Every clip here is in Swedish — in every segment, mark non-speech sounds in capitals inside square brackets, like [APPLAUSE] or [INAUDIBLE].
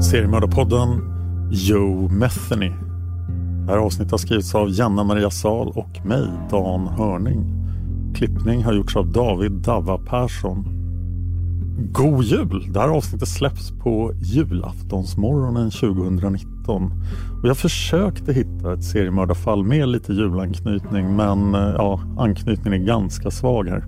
Seriemördarpodden Joe Metheny. Det här avsnittet har skrivits av Janna Maria Sal och mig, Dan Hörning. Klippning har gjorts av David Dava Persson. God jul! Det här avsnittet släpps på julaftonsmorgonen 2019. Och jag försökte hitta ett seriemördarfall med lite julanknytning men eh, ja, anknytningen är ganska svag här.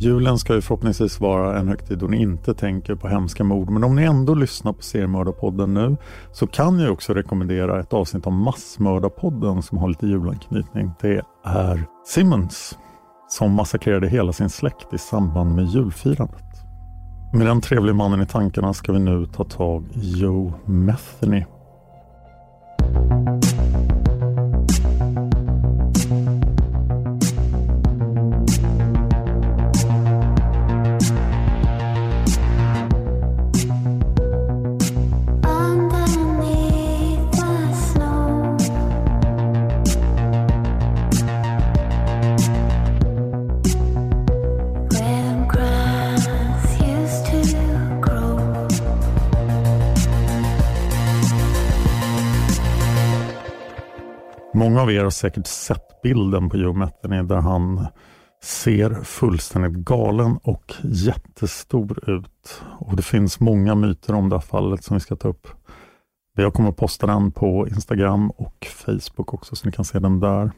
Julen ska ju förhoppningsvis vara en högtid då ni inte tänker på hemska mord. Men om ni ändå lyssnar på Seriemördarpodden nu så kan jag också rekommendera ett avsnitt av Massmördarpodden som har lite julanknytning. Det är Simmons som massakrerade hela sin släkt i samband med julfirandet. Med den trevliga mannen i tankarna ska vi nu ta tag i Joe Metheny. Många av er har säkert sett bilden på Joe Metheny där han ser fullständigt galen och jättestor ut. Och Det finns många myter om det här fallet som vi ska ta upp. Jag kommer att posta den på Instagram och Facebook också så ni kan se den där.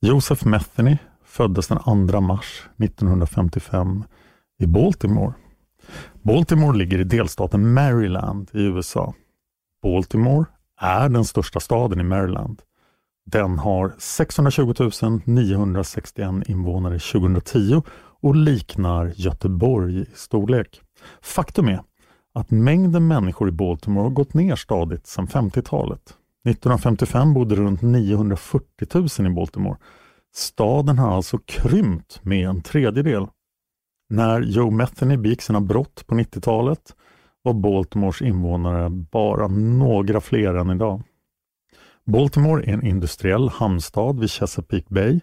Joseph Metheny föddes den 2 mars 1955 i Baltimore. Baltimore ligger i delstaten Maryland i USA. Baltimore är den största staden i Maryland. Den har 620 961 invånare 2010 och liknar Göteborg i storlek. Faktum är att mängden människor i Baltimore har gått ner stadigt sedan 50-talet. 1955 bodde runt 940 000 i Baltimore. Staden har alltså krympt med en tredjedel. När Joe Metheny begick sina brott på 90-talet var Baltimores invånare bara några fler än idag. Baltimore är en industriell hamnstad vid Chesapeake Bay.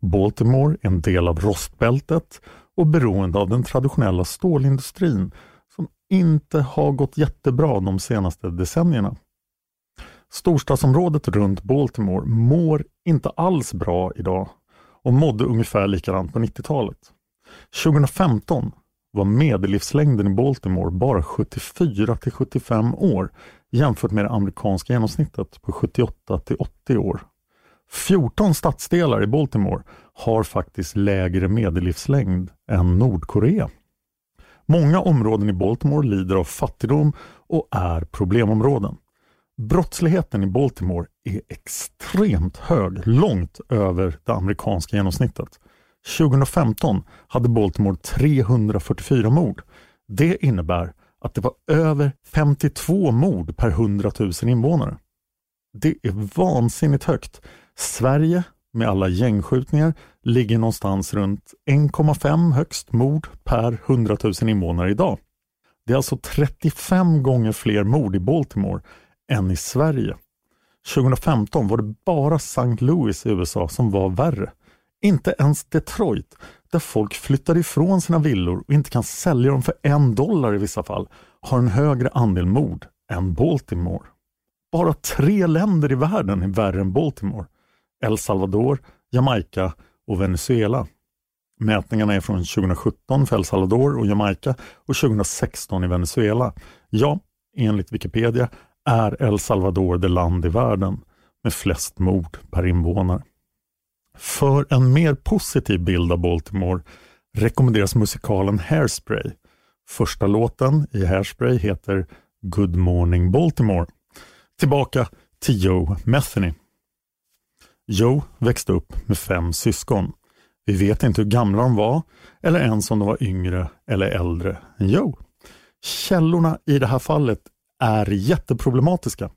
Baltimore är en del av rostbältet och beroende av den traditionella stålindustrin som inte har gått jättebra de senaste decennierna. Storstadsområdet runt Baltimore mår inte alls bra idag och mådde ungefär likadant på 90-talet. 2015 var medellivslängden i Baltimore bara 74 till 75 år jämfört med det amerikanska genomsnittet på 78 till 80 år. 14 stadsdelar i Baltimore har faktiskt lägre medellivslängd än Nordkorea. Många områden i Baltimore lider av fattigdom och är problemområden. Brottsligheten i Baltimore är extremt hög, långt över det amerikanska genomsnittet. 2015 hade Baltimore 344 mord. Det innebär att det var över 52 mord per 100 000 invånare. Det är vansinnigt högt. Sverige med alla gängskjutningar ligger någonstans runt 1,5 högst mord per 100 000 invånare idag. Det är alltså 35 gånger fler mord i Baltimore än i Sverige. 2015 var det bara St. Louis i USA som var värre. Inte ens Detroit, där folk flyttar ifrån sina villor och inte kan sälja dem för en dollar i vissa fall, har en högre andel mord än Baltimore. Bara tre länder i världen är värre än Baltimore. El Salvador, Jamaica och Venezuela. Mätningarna är från 2017 för El Salvador och Jamaica och 2016 i Venezuela. Ja, enligt Wikipedia är El Salvador det land i världen med flest mord per invånare. För en mer positiv bild av Baltimore rekommenderas musikalen Hairspray. Första låten i Hairspray heter Good Morning Baltimore. Tillbaka till Joe Metheny. Joe växte upp med fem syskon. Vi vet inte hur gamla de var eller ens om de var yngre eller äldre än Joe. Källorna i det här fallet är jätteproblematiska.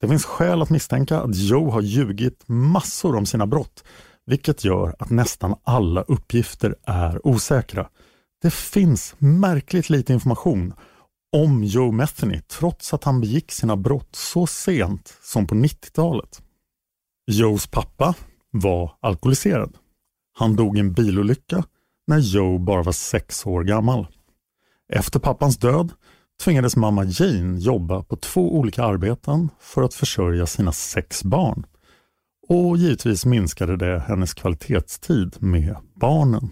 Det finns skäl att misstänka att Joe har ljugit massor om sina brott, vilket gör att nästan alla uppgifter är osäkra. Det finns märkligt lite information om Joe Metheny trots att han begick sina brott så sent som på 90-talet. Joes pappa var alkoholiserad. Han dog i en bilolycka när Joe bara var sex år gammal. Efter pappans död tvingades mamma Jane jobba på två olika arbeten för att försörja sina sex barn. Och givetvis minskade det hennes kvalitetstid med barnen.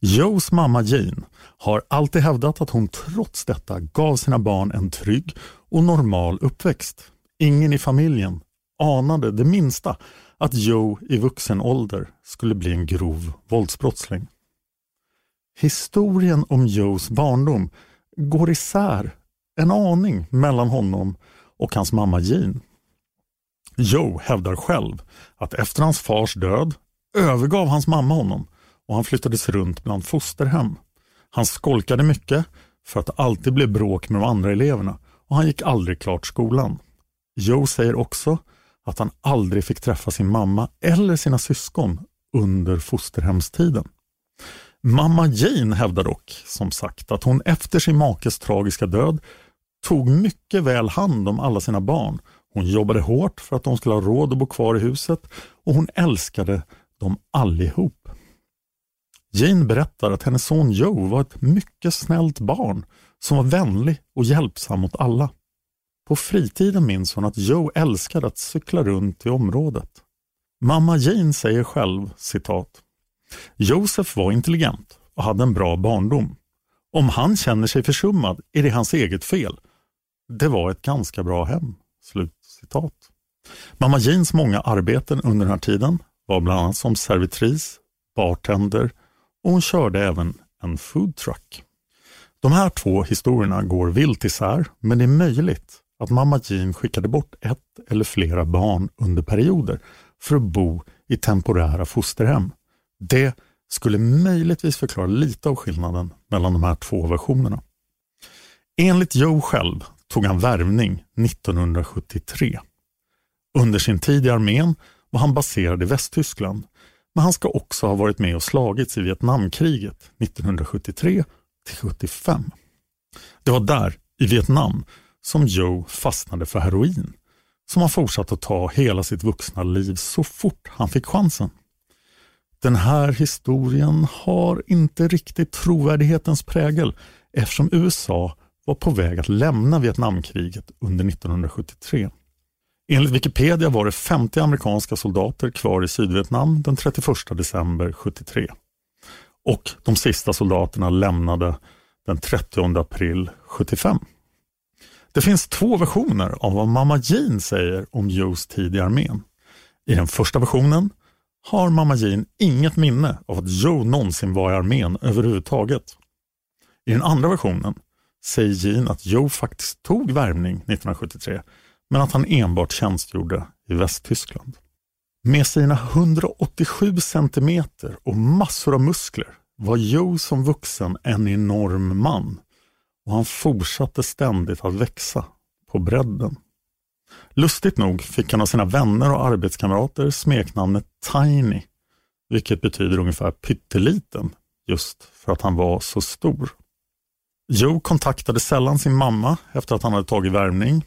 Joes mamma Jane har alltid hävdat att hon trots detta gav sina barn en trygg och normal uppväxt. Ingen i familjen anade det minsta att Joe i vuxen ålder skulle bli en grov våldsbrottsling. Historien om Joes barndom går isär en aning mellan honom och hans mamma Jean. Joe hävdar själv att efter hans fars död övergav hans mamma honom och han flyttades runt bland fosterhem. Han skolkade mycket för att det alltid blev bråk med de andra eleverna och han gick aldrig klart skolan. Joe säger också att han aldrig fick träffa sin mamma eller sina syskon under fosterhemstiden. Mamma Jane hävdar dock, som sagt, att hon efter sin makes tragiska död tog mycket väl hand om alla sina barn. Hon jobbade hårt för att de skulle ha råd att bo kvar i huset och hon älskade dem allihop. Jane berättar att hennes son Joe var ett mycket snällt barn som var vänlig och hjälpsam mot alla. På fritiden minns hon att Joe älskade att cykla runt i området. Mamma Jane säger själv, citat, Josef var intelligent och hade en bra barndom. Om han känner sig försummad är det hans eget fel. Det var ett ganska bra hem. Slut citat. Mamma Jeans många arbeten under den här tiden var bland annat som servitris, bartender och hon körde även en foodtruck. De här två historierna går vilt isär, men det är möjligt att mamma Jean skickade bort ett eller flera barn under perioder för att bo i temporära fosterhem. Det skulle möjligtvis förklara lite av skillnaden mellan de här två versionerna. Enligt Joe själv tog han värvning 1973. Under sin tid i armén var han baserad i Västtyskland, men han ska också ha varit med och slagits i Vietnamkriget 1973 till 75. Det var där, i Vietnam, som Joe fastnade för heroin, som han fortsatte att ta hela sitt vuxna liv så fort han fick chansen. Den här historien har inte riktigt trovärdighetens prägel eftersom USA var på väg att lämna Vietnamkriget under 1973. Enligt Wikipedia var det 50 amerikanska soldater kvar i Sydvietnam den 31 december 73. Och de sista soldaterna lämnade den 30 april 75. Det finns två versioner av vad mamma Jean säger om Joes tid i armén. I den första versionen har mamma Jean inget minne av att Joe någonsin var i armén överhuvudtaget. I den andra versionen säger Jean att Joe faktiskt tog värvning 1973 men att han enbart tjänstgjorde i Västtyskland. Med sina 187 centimeter och massor av muskler var Joe som vuxen en enorm man och han fortsatte ständigt att växa på bredden. Lustigt nog fick han av sina vänner och arbetskamrater smeknamnet Tiny, vilket betyder ungefär pytteliten, just för att han var så stor. Joe kontaktade sällan sin mamma efter att han hade tagit värvning.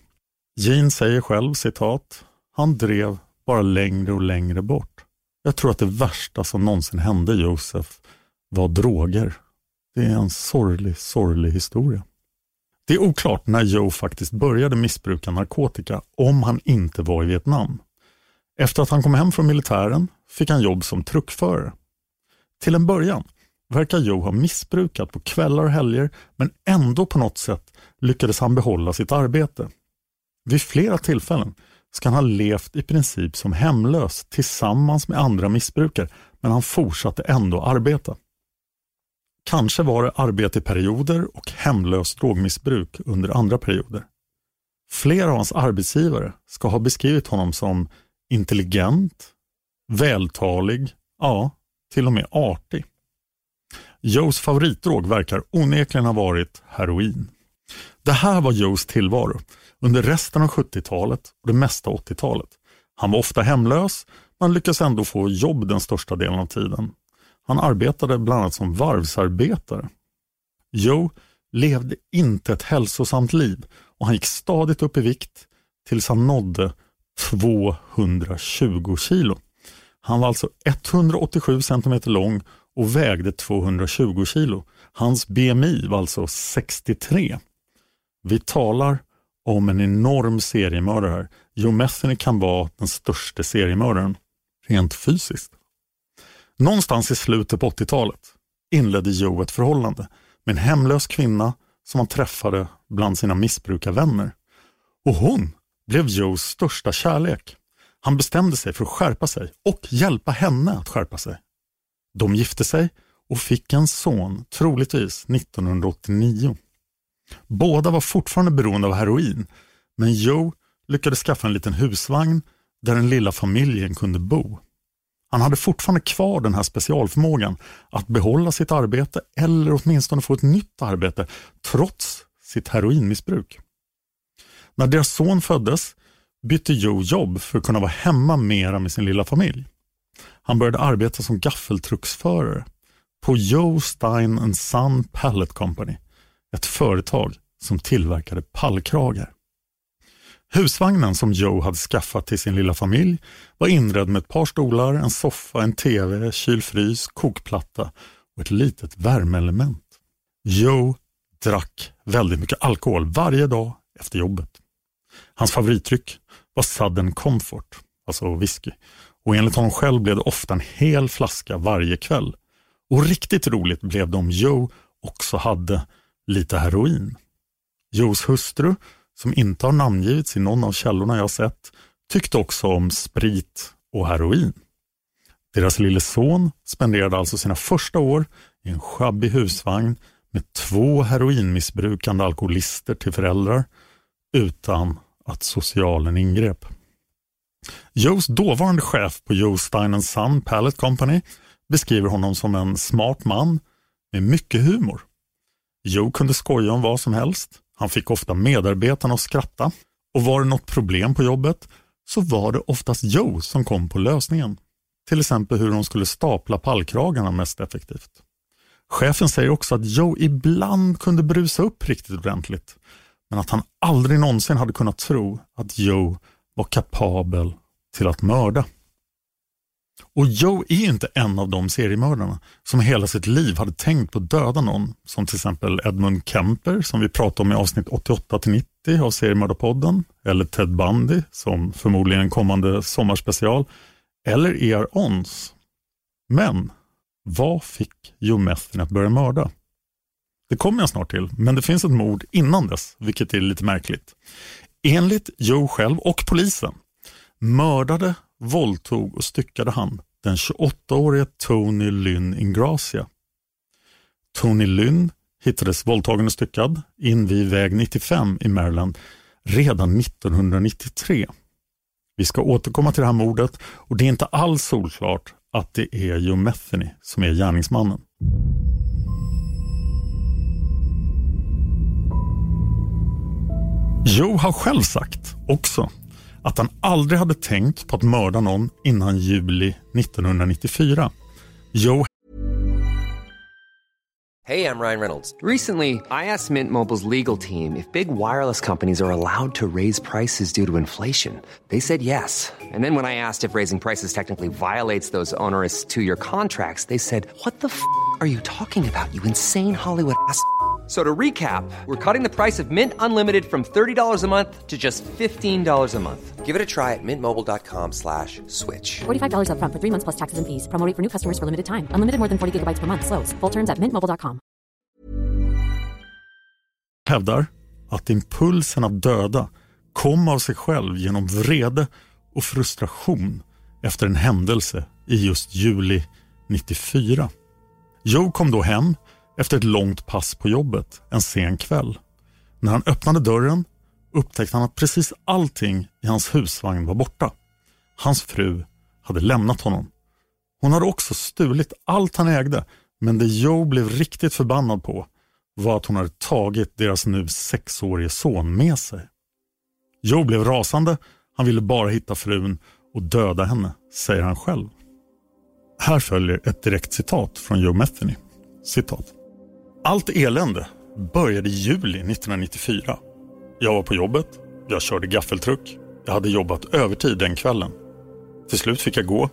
Jean säger själv, citat, han drev bara längre och längre bort. Jag tror att det värsta som någonsin hände Josef var droger. Det är en sorglig, sorglig historia. Det är oklart när Joe faktiskt började missbruka narkotika om han inte var i Vietnam. Efter att han kom hem från militären fick han jobb som truckförare. Till en början verkar Joe ha missbrukat på kvällar och helger men ändå på något sätt lyckades han behålla sitt arbete. Vid flera tillfällen ska han ha levt i princip som hemlös tillsammans med andra missbrukare men han fortsatte ändå arbeta. Kanske var det arbete i perioder och hemlöst drogmissbruk under andra perioder. Flera av hans arbetsgivare ska ha beskrivit honom som intelligent, vältalig, ja, till och med artig. Joes favoritdrog verkar onekligen ha varit heroin. Det här var Joes tillvaro under resten av 70-talet och det mesta 80-talet. Han var ofta hemlös, men lyckades ändå få jobb den största delen av tiden. Han arbetade bland annat som varvsarbetare. Joe levde inte ett hälsosamt liv och han gick stadigt upp i vikt tills han nådde 220 kilo. Han var alltså 187 cm lång och vägde 220 kilo. Hans BMI var alltså 63. Vi talar om en enorm seriemördare här. Joe Metheny kan vara den största seriemördaren, rent fysiskt. Någonstans i slutet på 80-talet inledde Joe ett förhållande med en hemlös kvinna som han träffade bland sina missbrukarvänner. Och hon blev Joes största kärlek. Han bestämde sig för att skärpa sig och hjälpa henne att skärpa sig. De gifte sig och fick en son, troligtvis 1989. Båda var fortfarande beroende av heroin, men Joe lyckades skaffa en liten husvagn där den lilla familjen kunde bo. Han hade fortfarande kvar den här specialförmågan att behålla sitt arbete eller åtminstone få ett nytt arbete trots sitt heroinmissbruk. När deras son föddes bytte Joe jobb för att kunna vara hemma mera med sin lilla familj. Han började arbeta som gaffeltrucksförare på Joe Stein and Son Pallet Company, ett företag som tillverkade pallkragar. Husvagnen som Joe hade skaffat till sin lilla familj var inredd med ett par stolar, en soffa, en tv, kylfrys, kokplatta och ett litet värmeelement. Joe drack väldigt mycket alkohol varje dag efter jobbet. Hans favoritdryck var Southern Comfort, alltså whisky. Och enligt honom själv blev det ofta en hel flaska varje kväll. Och riktigt roligt blev det om Joe också hade lite heroin. Joes hustru, som inte har namngivits i någon av källorna jag sett, tyckte också om sprit och heroin. Deras lille son spenderade alltså sina första år i en sjabbig husvagn med två heroinmissbrukande alkoholister till föräldrar utan att socialen ingrep. Joes dåvarande chef på Joe Stein Son Pallet Company beskriver honom som en smart man med mycket humor. Joe kunde skoja om vad som helst. Han fick ofta medarbetarna att skratta och var det något problem på jobbet så var det oftast Joe som kom på lösningen. Till exempel hur de skulle stapla pallkragarna mest effektivt. Chefen säger också att Joe ibland kunde brusa upp riktigt ordentligt men att han aldrig någonsin hade kunnat tro att Joe var kapabel till att mörda. Och Joe är inte en av de seriemördarna som hela sitt liv hade tänkt på att döda någon, som till exempel Edmund Kemper som vi pratade om i avsnitt 88-90 av Seriemördarpodden, eller Ted Bundy som förmodligen kommande sommarspecial, eller E.R. Ons. Men vad fick Joe Metheny att börja mörda? Det kommer jag snart till, men det finns ett mord innan dess, vilket är lite märkligt. Enligt Joe själv och polisen mördade, våldtog och styckade han den 28-årige Tony Lynn Ingracia. Tony Lynn hittades våldtagen och styckad in vid väg 95 i Maryland redan 1993. Vi ska återkomma till det här mordet och det är inte alls solklart att det är Joe Metheny som är gärningsmannen. Joe har själv sagt också att han aldrig hade tänkt på att mörda någon innan juli 1994. Joe Hey, I'm Ryan Reynolds. Recently, I asked Mint Mobile's legal team if big wireless companies are allowed to raise prices due to inflation. They said yes. And then when I asked if raising prices technically violates those onerous two year contracts, they said, What the f are you talking about, you insane Hollywood ass? F- So to recap, we're cutting the price of Mint Unlimited from $30 a month to just $15 a month. Give it a try at mintmobile.com slash switch. $45 upfront for three months plus taxes and fees. Promo rate for new customers for limited time. Unlimited more than 40 gigabytes per month. Slows. Full terms at mintmobile.com. hävdar att impulsen att döda kom av sig själv genom vrede och frustration efter en händelse i just juli 94. Joe kom då hem efter ett långt pass på jobbet en sen kväll. När han öppnade dörren upptäckte han att precis allting i hans husvagn var borta. Hans fru hade lämnat honom. Hon hade också stulit allt han ägde men det Joe blev riktigt förbannad på var att hon hade tagit deras nu sexårige son med sig. Joe blev rasande, han ville bara hitta frun och döda henne, säger han själv. Här följer ett direkt citat från Joe Metheny. Citat. Allt elände började i juli 1994. Jag var på jobbet, jag körde gaffeltruck, jag hade jobbat övertid den kvällen. Till slut fick jag gå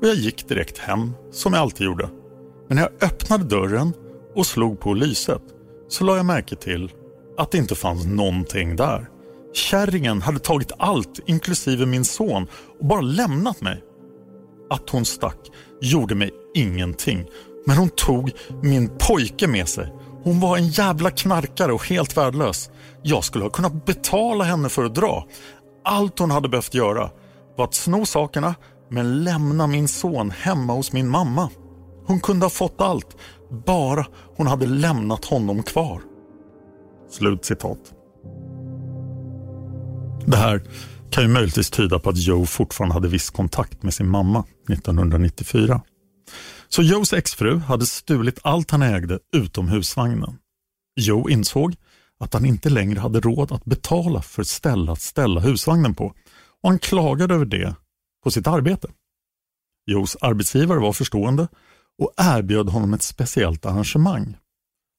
och jag gick direkt hem, som jag alltid gjorde. Men när jag öppnade dörren och slog på lyset så la jag märke till att det inte fanns någonting där. Kärringen hade tagit allt, inklusive min son, och bara lämnat mig. Att hon stack gjorde mig ingenting. Men hon tog min pojke med sig. Hon var en jävla knarkare och helt värdelös. Jag skulle ha kunnat betala henne för att dra. Allt hon hade behövt göra var att sno sakerna men lämna min son hemma hos min mamma. Hon kunde ha fått allt, bara hon hade lämnat honom kvar. Slut citat. Det här kan ju möjligtvis tyda på att Joe fortfarande hade viss kontakt med sin mamma 1994. Så Joes exfru hade stulit allt han ägde utom husvagnen. Joe insåg att han inte längre hade råd att betala för ett ställe att ställa husvagnen på och han klagade över det på sitt arbete. Joes arbetsgivare var förstående och erbjöd honom ett speciellt arrangemang.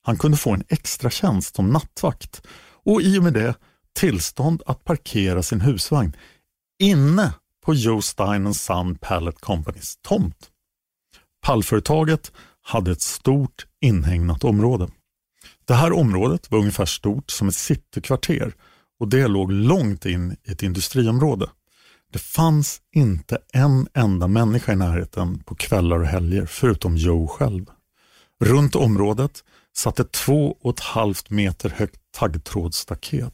Han kunde få en extra tjänst som nattvakt och i och med det tillstånd att parkera sin husvagn inne på Joe Stein Son Pallet Companys tomt. Pallföretaget hade ett stort inhägnat område. Det här området var ungefär stort som ett citykvarter och det låg långt in i ett industriområde. Det fanns inte en enda människa i närheten på kvällar och helger förutom Joe själv. Runt området satt ett två och ett halvt meter högt taggtrådsstaket.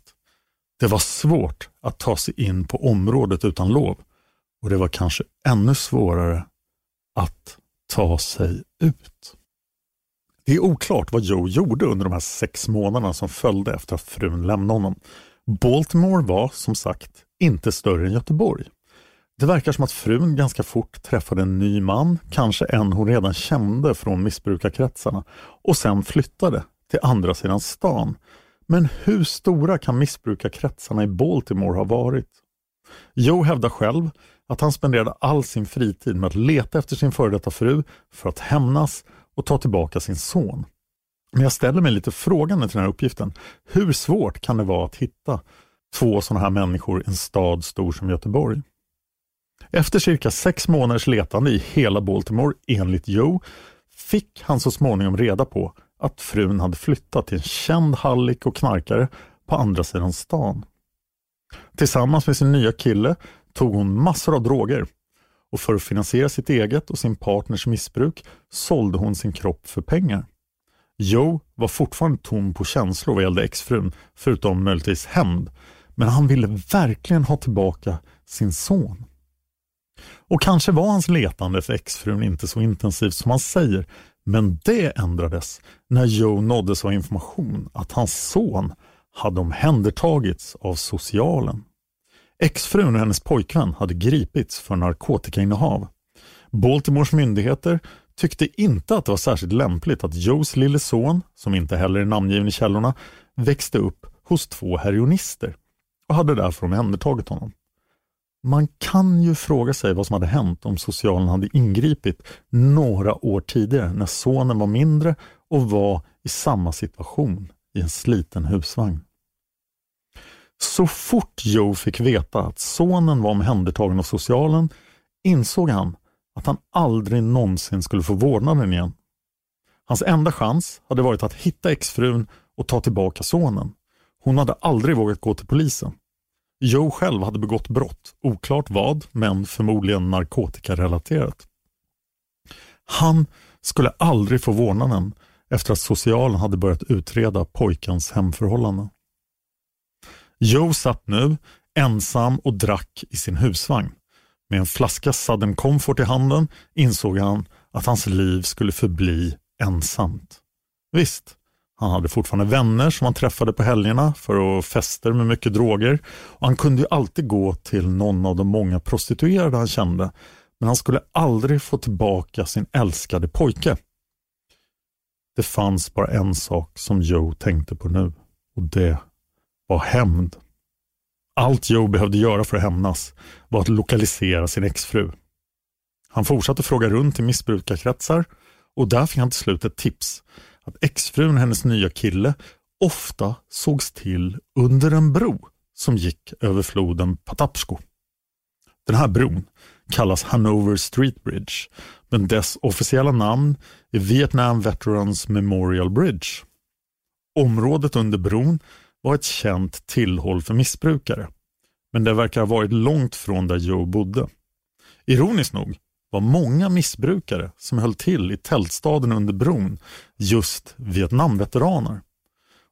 Det var svårt att ta sig in på området utan lov och det var kanske ännu svårare att ta sig ut. Det är oklart vad Joe gjorde under de här sex månaderna som följde efter att frun lämnade honom. Baltimore var som sagt inte större än Göteborg. Det verkar som att frun ganska fort träffade en ny man, kanske en hon redan kände från missbrukarkretsarna och sen flyttade till andra sidan stan. Men hur stora kan missbrukarkretsarna i Baltimore ha varit? Joe hävdar själv att han spenderade all sin fritid med att leta efter sin före detta fru för att hämnas och ta tillbaka sin son. Men jag ställer mig lite frågande till den här uppgiften. Hur svårt kan det vara att hitta två sådana här människor i en stad stor som Göteborg? Efter cirka sex månaders letande i hela Baltimore, enligt Joe, fick han så småningom reda på att frun hade flyttat till en känd hallick och knarkare på andra sidan stan. Tillsammans med sin nya kille tog hon massor av droger och för att finansiera sitt eget och sin partners missbruk sålde hon sin kropp för pengar. Joe var fortfarande tom på känslor vad gällde exfrun, förutom möjligtvis hämnd. Men han ville verkligen ha tillbaka sin son. Och kanske var hans letande efter exfrun inte så intensivt som han säger, men det ändrades när Joe nåddes av information att hans son hade omhändertagits av socialen. Exfrun och hennes pojkvän hade gripits för narkotikainnehav. Baltimores myndigheter tyckte inte att det var särskilt lämpligt att Joes lille son, som inte heller är namngiven i källorna, växte upp hos två heroinister och hade därför omhändertagit honom. Man kan ju fråga sig vad som hade hänt om socialen hade ingripit några år tidigare när sonen var mindre och var i samma situation i en sliten husvagn. Så fort Joe fick veta att sonen var omhändertagen av socialen insåg han att han aldrig någonsin skulle få vårdnaden igen. Hans enda chans hade varit att hitta exfrun och ta tillbaka sonen. Hon hade aldrig vågat gå till polisen. Joe själv hade begått brott, oklart vad, men förmodligen narkotikarelaterat. Han skulle aldrig få vårdnaden efter att socialen hade börjat utreda pojkens hemförhållanden. Joe satt nu ensam och drack i sin husvagn. Med en flaska Southern Comfort i handen insåg han att hans liv skulle förbli ensamt. Visst, han hade fortfarande vänner som han träffade på helgerna för att fester med mycket droger. Och han kunde ju alltid gå till någon av de många prostituerade han kände. Men han skulle aldrig få tillbaka sin älskade pojke. Det fanns bara en sak som Joe tänkte på nu och det var hämnd. Allt Joe behövde göra för att hämnas var att lokalisera sin exfru. Han fortsatte fråga runt i missbrukarkretsar och där fick han till slut ett tips att exfrun och hennes nya kille ofta sågs till under en bro som gick över floden Patapsco. Den här bron kallas Hanover Street Bridge, men dess officiella namn är Vietnam Veterans Memorial Bridge. Området under bron var ett känt tillhåll för missbrukare, men det verkar ha varit långt från där Joe bodde. Ironiskt nog var många missbrukare som höll till i tältstaden under bron just Vietnamveteraner.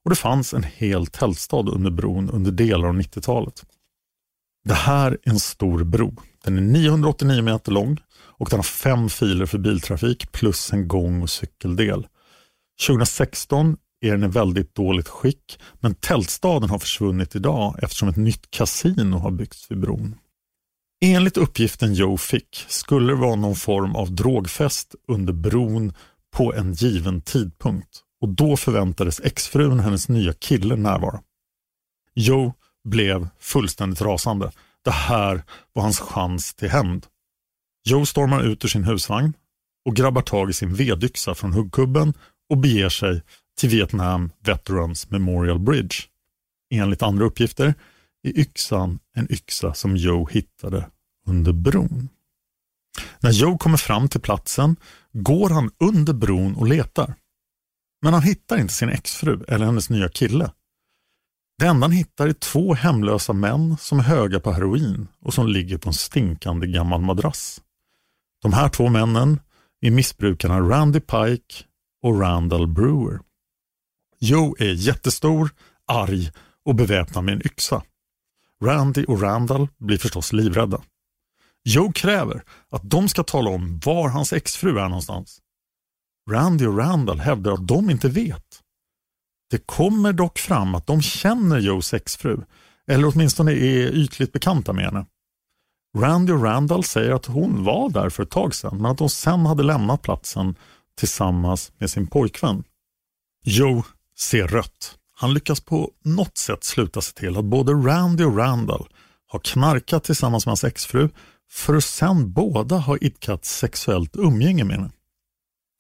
Och det fanns en hel tältstad under bron under delar av 90-talet. Det här är en stor bro. Den är 989 meter lång och den har fem filer för biltrafik plus en gång och cykeldel. 2016 är den i väldigt dåligt skick men tältstaden har försvunnit idag eftersom ett nytt kasino har byggts vid bron. Enligt uppgiften Joe fick skulle det vara någon form av drogfest under bron på en given tidpunkt och då förväntades exfrun och hennes nya kille närvara. Joe blev fullständigt rasande. Det här var hans chans till hämnd. Joe stormar ut ur sin husvagn och grabbar tag i sin vedyxa från huggkubben och beger sig till Vietnam Veterans Memorial Bridge. Enligt andra uppgifter är yxan en yxa som Joe hittade under bron. När Joe kommer fram till platsen går han under bron och letar. Men han hittar inte sin exfru eller hennes nya kille. Det enda han hittar är två hemlösa män som är höga på heroin och som ligger på en stinkande gammal madrass. De här två männen är missbrukarna Randy Pike och Randall Brewer. Joe är jättestor, arg och beväpnad med en yxa. Randy och Randall blir förstås livrädda. Joe kräver att de ska tala om var hans exfru är någonstans. Randy och Randall hävdar att de inte vet. Det kommer dock fram att de känner Joes exfru, eller åtminstone är ytligt bekanta med henne. Randy och Randall säger att hon var där för ett tag sedan, men att hon sen hade lämnat platsen tillsammans med sin pojkvän. Joe ser rött. Han lyckas på något sätt sluta sig till att både Randy och Randall har knarkat tillsammans med hans exfru för att sen båda ha idkat sexuellt umgänge med henne.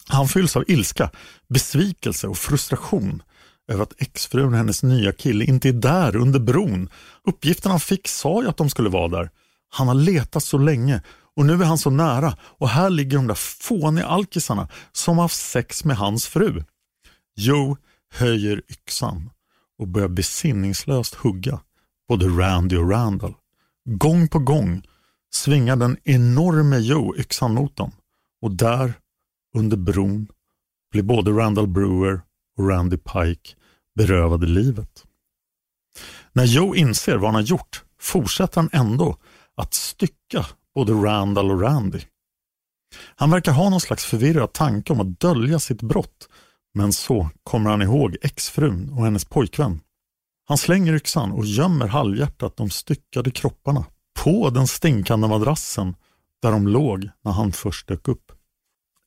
Han fylls av ilska, besvikelse och frustration över att exfrun och hennes nya kille inte är där under bron. Uppgiften han fick sa ju att de skulle vara där. Han har letat så länge och nu är han så nära och här ligger de där fåniga alkisarna som har haft sex med hans fru. Jo, höjer yxan och börjar besinningslöst hugga både Randy och Randall. Gång på gång svingar den enorme Joe yxan mot dem och där under bron blir både Randall Brewer och Randy Pike berövade livet. När Joe inser vad han har gjort fortsätter han ändå att stycka både Randall och Randy. Han verkar ha någon slags förvirrad tanke om att dölja sitt brott men så kommer han ihåg exfrun och hennes pojkvän. Han slänger yxan och gömmer halvhjärtat de styckade kropparna på den stinkande madrassen där de låg när han först dök upp.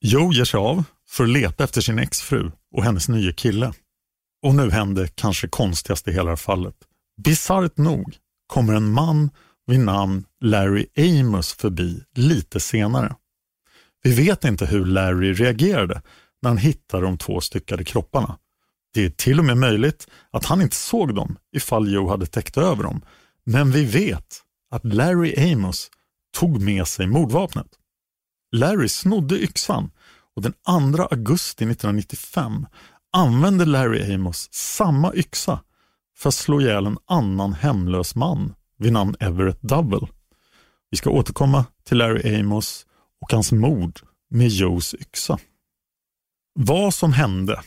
Joe ger sig av för att leta efter sin exfru och hennes nya kille. Och nu händer kanske konstigast i hela fallet. Bisarrt nog kommer en man vid namn Larry Amos förbi lite senare. Vi vet inte hur Larry reagerade när han hittade de två styckade kropparna. Det är till och med möjligt att han inte såg dem ifall Joe hade täckt över dem. Men vi vet att Larry Amos tog med sig mordvapnet. Larry snodde yxan och den 2 augusti 1995 använde Larry Amos samma yxa för att slå ihjäl en annan hemlös man vid namn Everett Double. Vi ska återkomma till Larry Amos och hans mord med Joes yxa. Vad som hände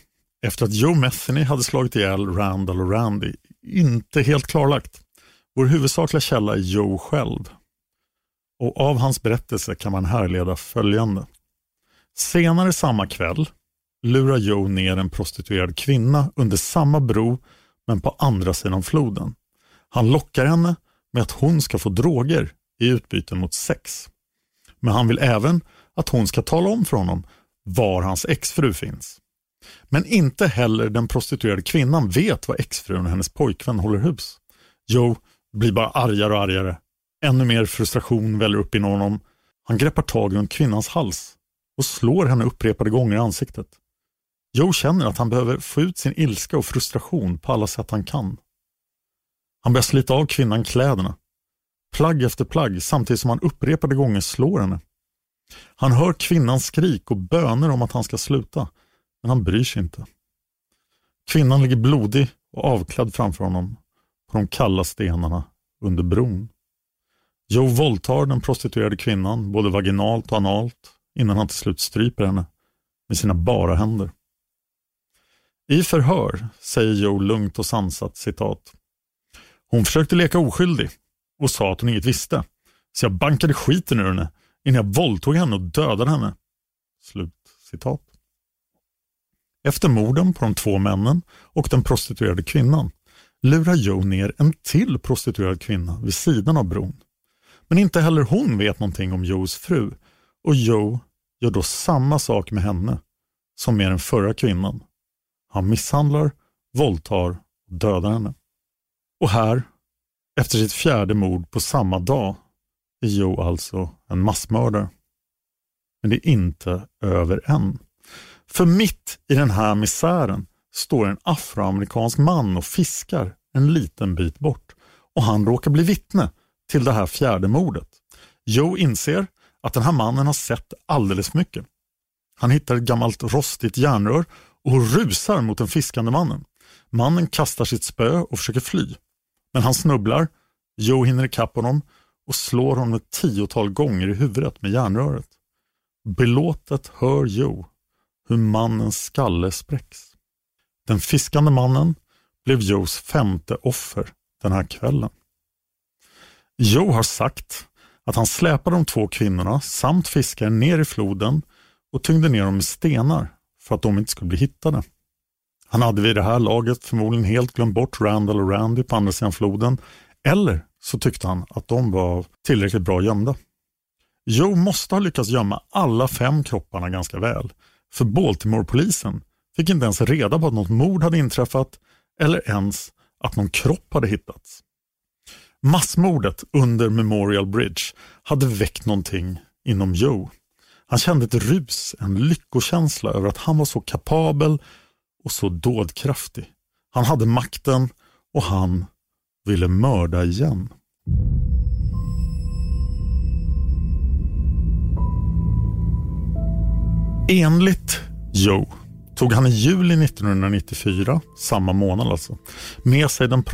efter att Joe Metheny hade slagit ihjäl Randall och Randy inte helt klarlagt. Vår huvudsakliga källa är Joe själv. Och av hans berättelse kan man härleda följande. Senare samma kväll lurar Joe ner en prostituerad kvinna under samma bro men på andra sidan floden. Han lockar henne med att hon ska få droger i utbyte mot sex. Men han vill även att hon ska tala om för honom var hans exfru finns. Men inte heller den prostituerade kvinnan vet var exfrun och hennes pojkvän håller hus. Joe blir bara argare och argare. Ännu mer frustration väller upp inom honom. Han greppar tag runt kvinnans hals och slår henne upprepade gånger i ansiktet. Joe känner att han behöver få ut sin ilska och frustration på alla sätt han kan. Han börjar slita av kvinnan kläderna. plagg efter plagg samtidigt som han upprepade gånger slår henne. Han hör kvinnans skrik och böner om att han ska sluta, men han bryr sig inte. Kvinnan ligger blodig och avklädd framför honom på de kalla stenarna under bron. Joe våldtar den prostituerade kvinnan både vaginalt och analt innan han till slut stryper henne med sina bara händer. I förhör säger Joe lugnt och sansat citat. Hon försökte leka oskyldig och sa att hon inget visste. Så jag bankade skiten ur henne innan jag våldtog henne och dödade henne. Slut citat. Efter morden på de två männen och den prostituerade kvinnan lurar Joe ner en till prostituerad kvinna vid sidan av bron. Men inte heller hon vet någonting om Joes fru och Joe gör då samma sak med henne som med den förra kvinnan. Han misshandlar, våldtar och dödar henne. Och här, efter sitt fjärde mord på samma dag, är Joe alltså en massmördare. Men det är inte över än. För mitt i den här misären står en afroamerikansk man och fiskar en liten bit bort och han råkar bli vittne till det här fjärde mordet. Joe inser att den här mannen har sett alldeles för mycket. Han hittar ett gammalt rostigt järnrör och rusar mot den fiskande mannen. Mannen kastar sitt spö och försöker fly. Men han snubblar, Joe hinner ikapp honom och slår honom ett tiotal gånger i huvudet med järnröret. Belåtet hör Joe hur mannens skalle spräcks. Den fiskande mannen blev Joes femte offer den här kvällen. Joe har sagt att han släpade de två kvinnorna samt fiskaren ner i floden och tyngde ner dem med stenar för att de inte skulle bli hittade. Han hade vid det här laget förmodligen helt glömt bort Randall och Randy på andra sidan floden eller så tyckte han att de var tillräckligt bra gömda. Joe måste ha lyckats gömma alla fem kropparna ganska väl för Baltimore-polisen fick inte ens reda på att något mord hade inträffat eller ens att någon kropp hade hittats. Massmordet under Memorial Bridge hade väckt någonting inom Joe. Han kände ett rus, en lyckokänsla över att han var så kapabel och så dådkraftig. Han hade makten och han ville mörda igen. Enligt Joe tog han i juli 1994, samma månad alltså, med sig den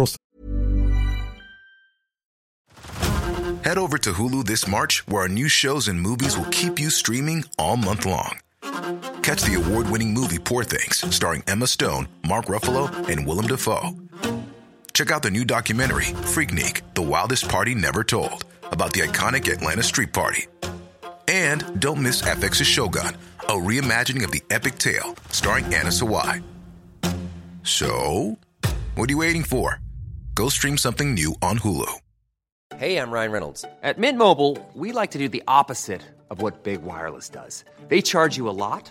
Head over to Hulu this March, where our new shows and movies will keep you streaming all month long. Catch the award winning movie Poor Things, starring Emma Stone, Mark Ruffalo, and Willem Dafoe. Check out the new documentary, Freaknik The Wildest Party Never Told, about the iconic Atlanta Street Party. And don't miss FX's Shogun, a reimagining of the epic tale starring Anna Sawai. So, what are you waiting for? Go stream something new on Hulu. Hey, I'm Ryan Reynolds. At Mint Mobile, we like to do the opposite of what Big Wireless does. They charge you a lot,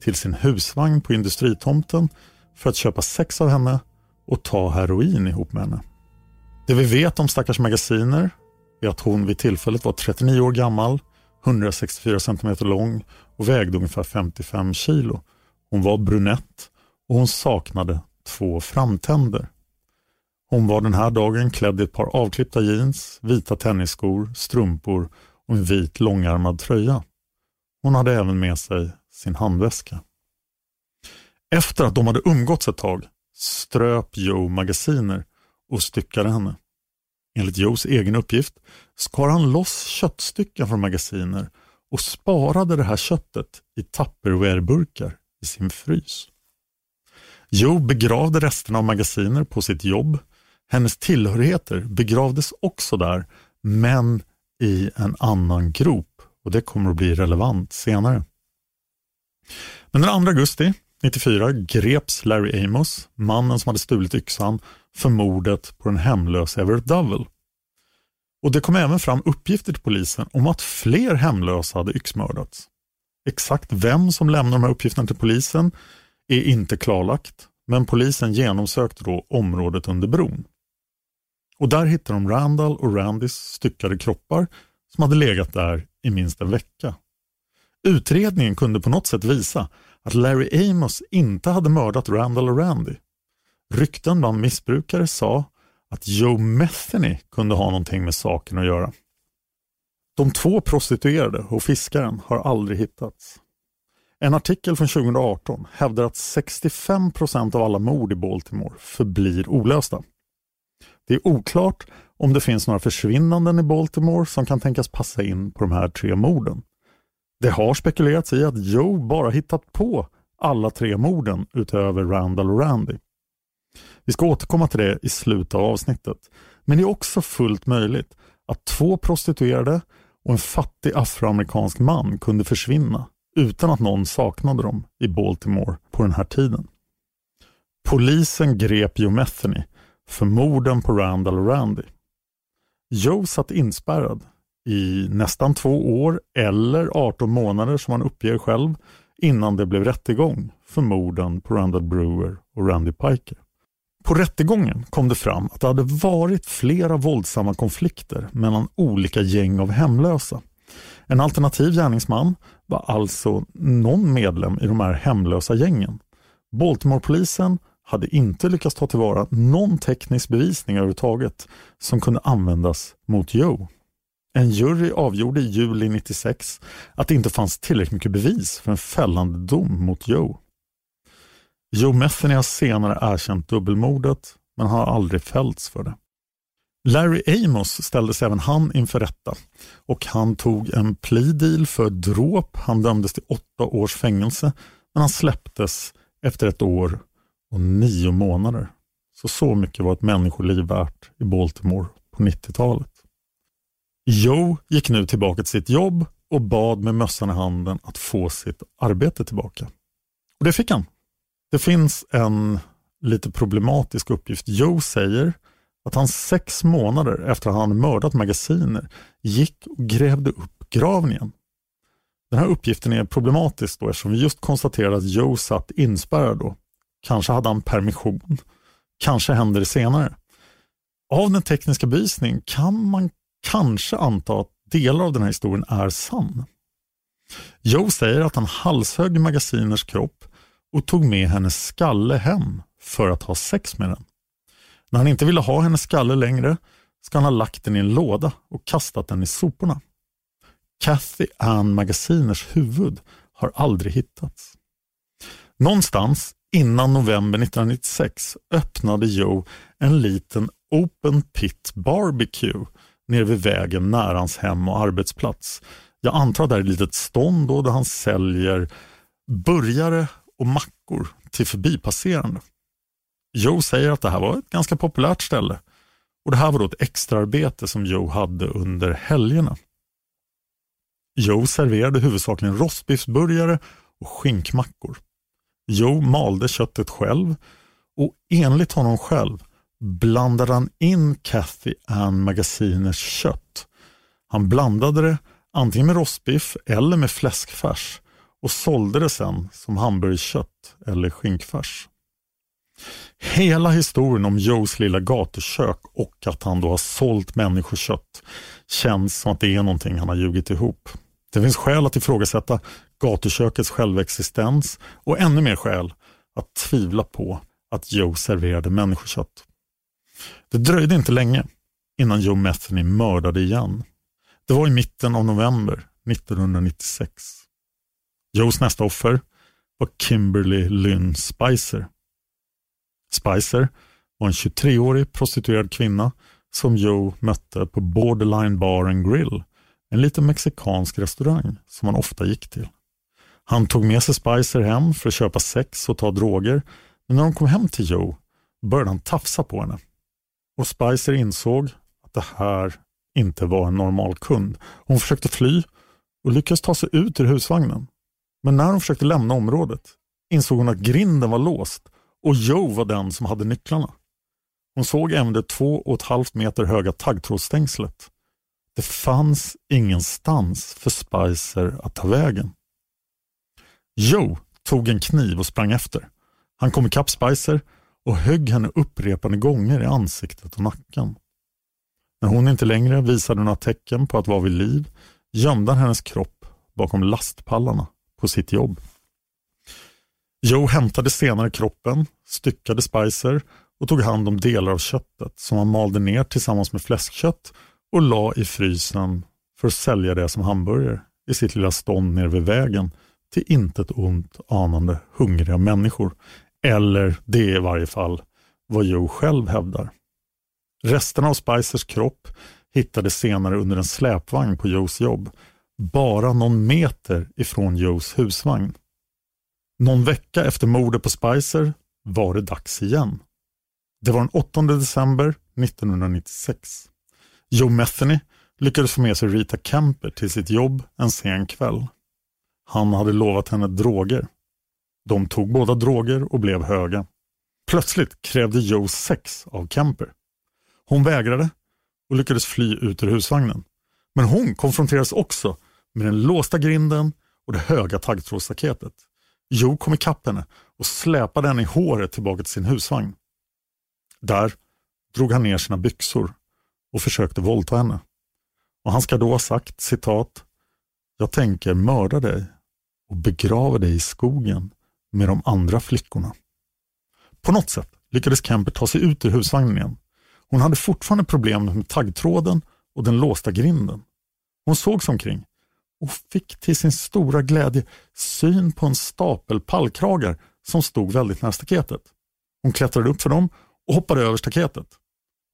till sin husvagn på industritomten för att köpa sex av henne och ta heroin ihop med henne. Det vi vet om stackars magasiner är att hon vid tillfället var 39 år gammal, 164 cm lång och vägde ungefär 55 kilo. Hon var brunett och hon saknade två framtänder. Hon var den här dagen klädd i ett par avklippta jeans, vita tennisskor, strumpor och en vit långärmad tröja. Hon hade även med sig sin handväska. Efter att de hade umgåtts ett tag ströp Joe magasiner och styckade henne. Enligt Joes egen uppgift skar han loss köttstycken från magasiner och sparade det här köttet i Tupperware-burkar i sin frys. Joe begravde resterna av magasiner på sitt jobb. Hennes tillhörigheter begravdes också där, men i en annan grop och det kommer att bli relevant senare. Men den 2 augusti 94 greps Larry Amos, mannen som hade stulit yxan, för mordet på den hemlösa Everett Dovell. Och Det kom även fram uppgifter till polisen om att fler hemlösa hade yxmördats. Exakt vem som lämnade de här uppgifterna till polisen är inte klarlagt, men polisen genomsökte då området under bron. Och där hittade de Randall och Randys styckade kroppar som hade legat där i minst en vecka. Utredningen kunde på något sätt visa att Larry Amos inte hade mördat Randall och Randy. Rykten bland missbrukare sa att Joe Metheny kunde ha någonting med saken att göra. De två prostituerade och fiskaren har aldrig hittats. En artikel från 2018 hävdar att 65 procent av alla mord i Baltimore förblir olösta. Det är oklart om det finns några försvinnanden i Baltimore som kan tänkas passa in på de här tre morden. Det har spekulerats i att Joe bara hittat på alla tre morden utöver Randall och Randy. Vi ska återkomma till det i slutet av avsnittet. Men det är också fullt möjligt att två prostituerade och en fattig afroamerikansk man kunde försvinna utan att någon saknade dem i Baltimore på den här tiden. Polisen grep Joe Metheny för morden på Randall och Randy. Joe satt inspärrad i nästan två år eller 18 månader som han uppger själv innan det blev rättegång för morden på Randall Brewer och Randy Piker. På rättegången kom det fram att det hade varit flera våldsamma konflikter mellan olika gäng av hemlösa. En alternativ gärningsman var alltså någon medlem i de här hemlösa gängen. Baltimore-polisen hade inte lyckats ta tillvara någon teknisk bevisning överhuvudtaget som kunde användas mot Joe. En jury avgjorde i juli 96 att det inte fanns tillräckligt mycket bevis för en fällande dom mot Joe. Joe Metheny har senare erkänt dubbelmordet men har aldrig fällts för det. Larry Amos ställdes även han inför rätta och han tog en plea deal för dråp. Han dömdes till åtta års fängelse men han släpptes efter ett år och nio månader. Så så mycket var ett människoliv värt i Baltimore på 90-talet. Joe gick nu tillbaka till sitt jobb och bad med mössan i handen att få sitt arbete tillbaka. Och det fick han. Det finns en lite problematisk uppgift. Joe säger att han sex månader efter att han mördat magasiner gick och grävde upp gravningen. Den här uppgiften är problematisk då eftersom vi just konstaterade att Joe satt inspärrad då. Kanske hade han permission. Kanske hände det senare. Av den tekniska bevisningen kan man kanske anta att delar av den här historien är sann. Joe säger att han halshögg magasiners kropp och tog med hennes skalle hem för att ha sex med den. När han inte ville ha hennes skalle längre ska han ha lagt den i en låda och kastat den i soporna. Kathy Ann Magasiners huvud har aldrig hittats. Någonstans innan november 1996 öppnade Joe en liten Open Pit Barbecue nere vid vägen nära hans hem och arbetsplats. Jag antar att det är ett litet stånd då, där han säljer burgare och mackor till förbipasserande. Joe säger att det här var ett ganska populärt ställe och det här var då ett extraarbete som Joe hade under helgerna. Joe serverade huvudsakligen rostbiffsburgare och skinkmackor. Joe malde köttet själv och enligt honom själv blandade han in Kathy Ann Magasiners kött. Han blandade det antingen med rostbiff eller med fläskfärs och sålde det sen som hamburgerkött eller skinkfärs. Hela historien om Joes lilla gatukök och att han då har sålt människokött känns som att det är någonting han har ljugit ihop. Det finns skäl att ifrågasätta gatukökets självexistens och ännu mer skäl att tvivla på att Joe serverade människokött. Det dröjde inte länge innan Joe Metheny mördade igen. Det var i mitten av november 1996. Joes nästa offer var Kimberly Lynn Spicer. Spicer var en 23-årig prostituerad kvinna som Joe mötte på Borderline Bar and Grill, en liten mexikansk restaurang som han ofta gick till. Han tog med sig Spicer hem för att köpa sex och ta droger, men när de kom hem till Joe började han tafsa på henne. Och Spicer insåg att det här inte var en normal kund. Hon försökte fly och lyckades ta sig ut ur husvagnen. Men när hon försökte lämna området insåg hon att grinden var låst och Joe var den som hade nycklarna. Hon såg även det två och ett halvt meter höga taggtrådsstängslet Det fanns ingenstans för Spicer att ta vägen. Joe tog en kniv och sprang efter. Han kom ikapp Spicer och högg henne upprepade gånger i ansiktet och nacken. När hon inte längre visade några tecken på att vara vid liv gömde han hennes kropp bakom lastpallarna på sitt jobb. Joe hämtade senare kroppen, styckade Spicer och tog hand om delar av köttet som han malde ner tillsammans med fläskkött och la i frysen för att sälja det som hamburgare i sitt lilla stånd nere vid vägen till intet ont anande hungriga människor. Eller det är i varje fall vad Joe själv hävdar. Resterna av Spicers kropp hittades senare under en släpvagn på Joes jobb, bara någon meter ifrån Joes husvagn. Någon vecka efter mordet på Spicer var det dags igen. Det var den 8 december 1996. Joe Metheny lyckades få med sig Rita Kemper till sitt jobb en sen kväll. Han hade lovat henne droger. De tog båda droger och blev höga. Plötsligt krävde Joe sex av Kemper. Hon vägrade och lyckades fly ut ur husvagnen. Men hon konfronterades också med den låsta grinden och det höga taggtrådsstaketet. Joe kom ikapp henne och släpade henne i håret tillbaka till sin husvagn. Där drog han ner sina byxor och försökte våldta henne. Och han ska då ha sagt citat Jag tänker mörda dig och begrava dig i skogen med de andra flickorna. På något sätt lyckades Kemper ta sig ut ur husvagnen igen. Hon hade fortfarande problem med taggtråden och den låsta grinden. Hon såg sig omkring och fick till sin stora glädje syn på en stapel pallkragar som stod väldigt nära staketet. Hon klättrade upp för dem och hoppade över staketet.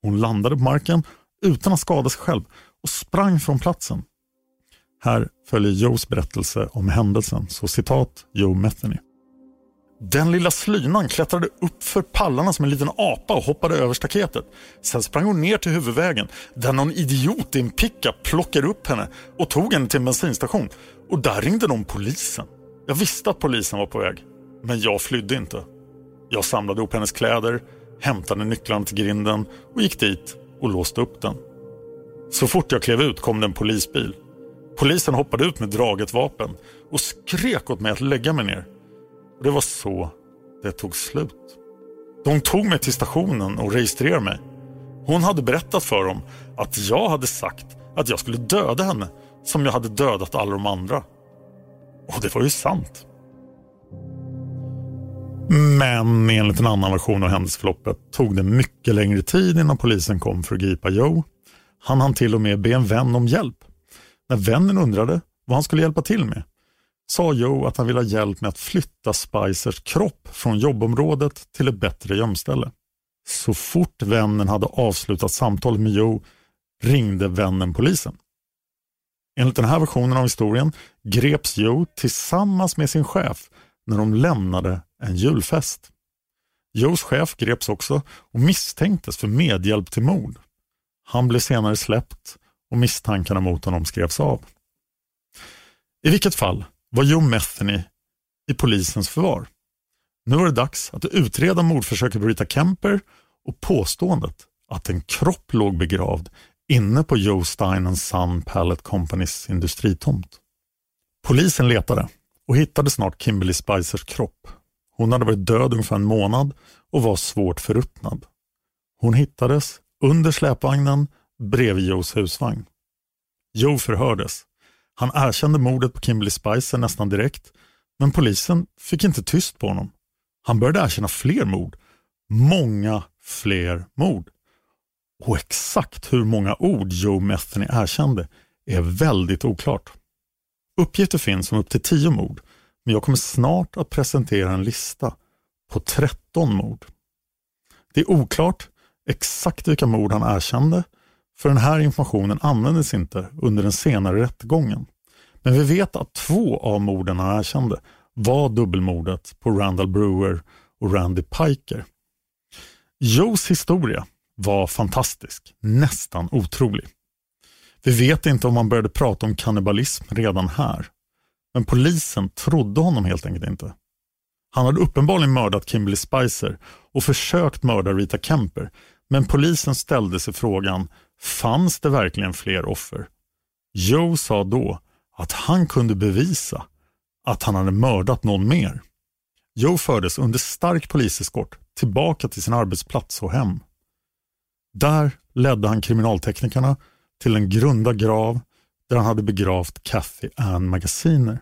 Hon landade på marken utan att skada sig själv och sprang från platsen. Här följer Joes berättelse om händelsen, så citat Joe Metheny. Den lilla slynan klättrade upp för pallarna som en liten apa och hoppade över staketet. Sen sprang hon ner till huvudvägen där någon idiot i en pickup plockade upp henne och tog henne till en bensinstation. Och där ringde de polisen. Jag visste att polisen var på väg, men jag flydde inte. Jag samlade ihop hennes kläder, hämtade nycklarna till grinden och gick dit och låste upp den. Så fort jag klev ut kom det en polisbil. Polisen hoppade ut med draget vapen och skrek åt mig att lägga mig ner. Och det var så det tog slut. De tog mig till stationen och registrerade mig. Hon hade berättat för dem att jag hade sagt att jag skulle döda henne som jag hade dödat alla de andra. Och det var ju sant. Men enligt en annan version av händelseförloppet tog det mycket längre tid innan polisen kom för att gripa Joe. Han hann till och med be en vän om hjälp. När vännen undrade vad han skulle hjälpa till med sa Joe att han ville ha hjälp med att flytta Spicers kropp från jobbområdet till ett bättre gömställe. Så fort vännen hade avslutat samtalet med Joe ringde vännen polisen. Enligt den här versionen av historien greps Joe tillsammans med sin chef när de lämnade en julfest. Joes chef greps också och misstänktes för medhjälp till mord. Han blev senare släppt och misstankarna mot honom skrevs av. I vilket fall var Joe Metheny i polisens förvar. Nu var det dags att utreda mordförsöket på Rita Kemper och påståendet att en kropp låg begravd inne på Joe Stein Son Pallet Companys industritomt. Polisen letade och hittade snart Kimberly Spicers kropp. Hon hade varit död ungefär en månad och var svårt förruttnad. Hon hittades under släpvagnen bredvid Joes husvagn. Joe förhördes. Han erkände mordet på Kimberly Spicer nästan direkt, men polisen fick inte tyst på honom. Han började erkänna fler mord. Många fler mord. Och exakt hur många ord Joe Metheny erkände är väldigt oklart. Uppgifter finns om upp till tio mord, men jag kommer snart att presentera en lista på 13 mord. Det är oklart exakt vilka mord han erkände, för den här informationen användes inte under den senare rättegången. Men vi vet att två av morden han erkände var dubbelmordet på Randall Brewer och Randy Piker. Joes historia var fantastisk, nästan otrolig. Vi vet inte om han började prata om kannibalism redan här. Men polisen trodde honom helt enkelt inte. Han hade uppenbarligen mördat Kimberly Spicer och försökt mörda Rita Kemper. Men polisen ställde sig frågan, fanns det verkligen fler offer Joe sa då att han kunde bevisa att han hade mördat någon mer. Joe fördes under stark poliseskort tillbaka till sin arbetsplats och hem. Där ledde han kriminalteknikerna till en grunda grav där han hade begravt Kathy Ann Magasiner.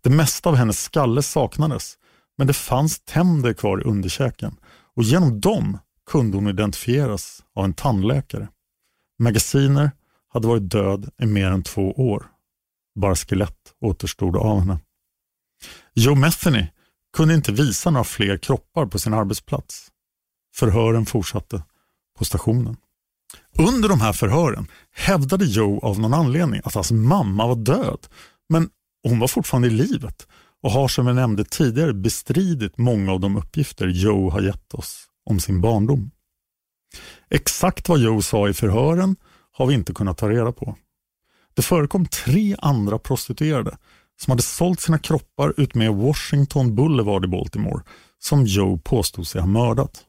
Det mesta av hennes skalle saknades men det fanns tänder kvar i underkäken och genom dem kunde hon identifieras av en tandläkare. Magasiner hade varit död i mer än två år. Bara skelett återstod av henne. Joe Metheny kunde inte visa några fler kroppar på sin arbetsplats. Förhören fortsatte på stationen. Under de här förhören hävdade Joe av någon anledning att hans mamma var död, men hon var fortfarande i livet och har som jag nämnde tidigare bestridit många av de uppgifter Joe har gett oss om sin barndom. Exakt vad Joe sa i förhören har vi inte kunnat ta reda på. Det förekom tre andra prostituerade som hade sålt sina kroppar ut med Washington Boulevard i Baltimore som Joe påstod sig ha mördat.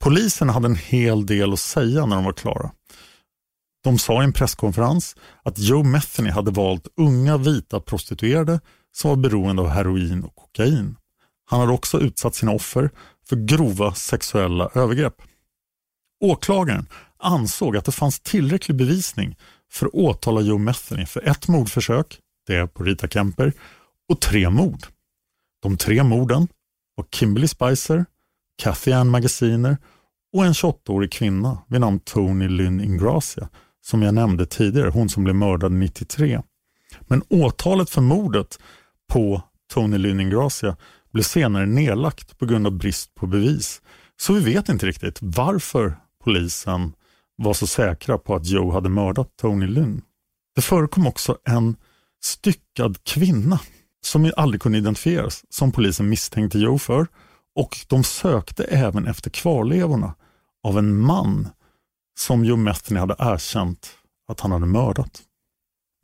Polisen hade en hel del att säga när de var klara. De sa i en presskonferens att Joe Metheny hade valt unga vita prostituerade som var beroende av heroin och kokain. Han hade också utsatt sina offer för grova sexuella övergrepp. Åklagaren ansåg att det fanns tillräcklig bevisning för att åtala Joe Metheny för ett mordförsök, det är på Rita Kemper, och tre mord. De tre morden var Kimberly Spicer, Kathy Ann Magasiner och en 28-årig kvinna vid namn Tony Lynn Ingracia som jag nämnde tidigare, hon som blev mördad 93. Men åtalet för mordet på Tony Lynn Ingracia blev senare nedlagt på grund av brist på bevis. Så vi vet inte riktigt varför polisen var så säkra på att Joe hade mördat Tony Lynn. Det förekom också en styckad kvinna som aldrig kunde identifieras som polisen misstänkte Joe för och de sökte även efter kvarlevorna av en man som Joe Metheny hade erkänt att han hade mördat.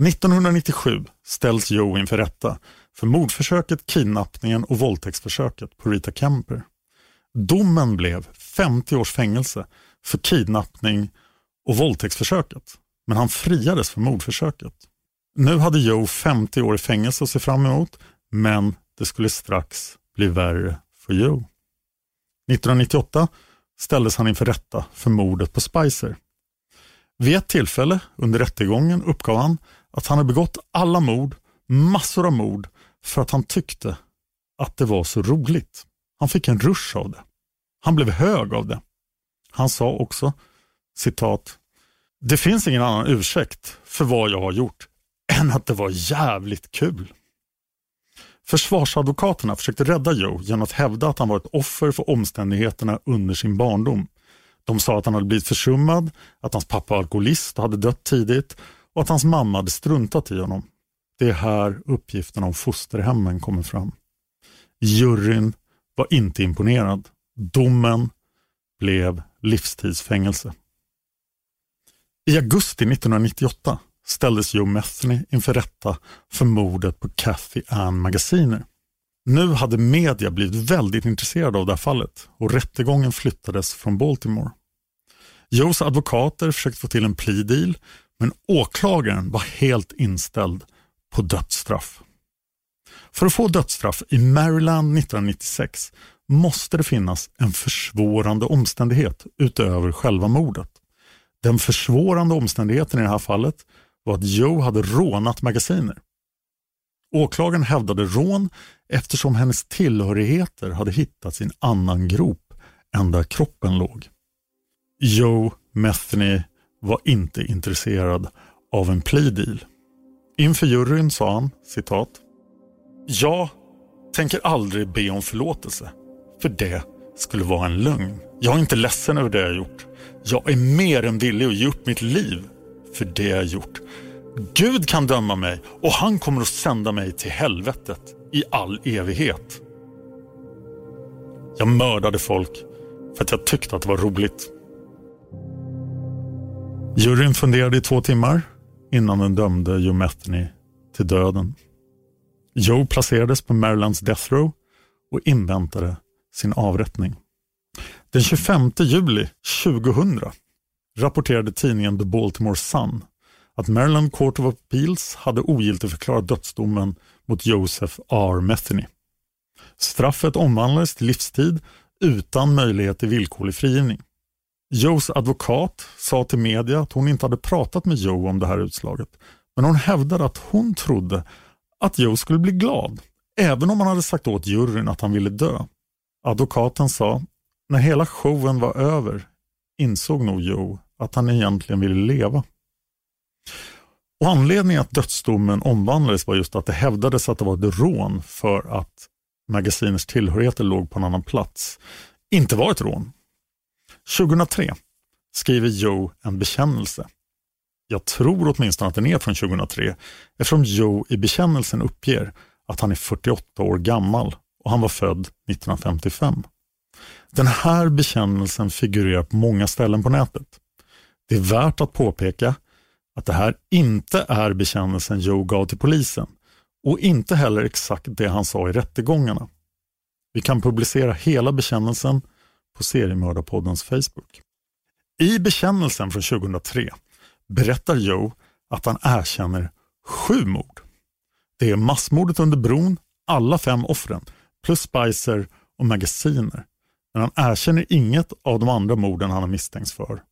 1997 ställs Joe inför rätta för mordförsöket, kidnappningen och våldtäktsförsöket på Rita Kemper. Domen blev 50 års fängelse för kidnappning och våldtäktsförsöket, men han friades för mordförsöket. Nu hade Joe 50 år i fängelse att se fram emot, men det skulle strax bli värre för Joe. 1998 ställdes han inför rätta för mordet på Spicer. Vid ett tillfälle under rättegången uppgav han att han hade begått alla mord, massor av mord, för att han tyckte att det var så roligt. Han fick en rush av det. Han blev hög av det. Han sa också, citat, det finns ingen annan ursäkt för vad jag har gjort än att det var jävligt kul. Försvarsadvokaterna försökte rädda Joe genom att hävda att han var ett offer för omständigheterna under sin barndom. De sa att han hade blivit försummad, att hans pappa var alkoholist och hade dött tidigt och att hans mamma hade struntat i honom. Det är här uppgifterna om fosterhemmen kommer fram. Juryn var inte imponerad. Domen blev livstidsfängelse. I augusti 1998 ställdes Joe Metheny inför rätta för mordet på Kathy Ann Magasiner. Nu hade media blivit väldigt intresserade av det här fallet och rättegången flyttades från Baltimore. Joes advokater försökte få till en plea deal men åklagaren var helt inställd på dödsstraff. För att få dödsstraff i Maryland 1996 måste det finnas en försvårande omständighet utöver själva mordet. Den försvårande omständigheten i det här fallet var att Joe hade rånat magasiner. Åklagaren hävdade rån eftersom hennes tillhörigheter hade hittats i en annan grop än där kroppen låg. Joe Metheny var inte intresserad av en plea deal. Inför juryn sa han, citat, Jag tänker aldrig be om förlåtelse, för det skulle vara en lögn. Jag är inte ledsen över det jag gjort. Jag är mer än villig att ge upp mitt liv för det jag gjort. Gud kan döma mig och han kommer att sända mig till helvetet i all evighet. Jag mördade folk för att jag tyckte att det var roligt. Juryn funderade i två timmar innan den dömde Joe Metheny till döden. Joe placerades på Marylands Death Row och inväntade sin avrättning. Den 25 juli 2000 rapporterade tidningen The Baltimore Sun att Maryland Court of Appeals hade ogiltigförklarat dödsdomen mot Joseph R. Metheny. Straffet omvandlades till livstid utan möjlighet till villkorlig frigivning. Joes advokat sa till media att hon inte hade pratat med Joe om det här utslaget, men hon hävdade att hon trodde att Joe skulle bli glad, även om han hade sagt åt juryn att han ville dö. Advokaten sa, när hela showen var över insåg nog Joe att han egentligen ville leva. Och Anledningen att dödsdomen omvandlades var just att det hävdades att det var ett rån för att magasinets tillhörigheter låg på en annan plats. Inte var ett rån. 2003 skriver Joe en bekännelse. Jag tror åtminstone att den är från 2003 eftersom Joe i bekännelsen uppger att han är 48 år gammal och han var född 1955. Den här bekännelsen figurerar på många ställen på nätet. Det är värt att påpeka att det här inte är bekännelsen Joe gav till polisen och inte heller exakt det han sa i rättegångarna. Vi kan publicera hela bekännelsen på Seriemördarpoddens Facebook. I bekännelsen från 2003 berättar Joe att han erkänner sju mord. Det är massmordet under bron, alla fem offren, plus Spicer och magasiner. Men han erkänner inget av de andra morden han har misstänkts för.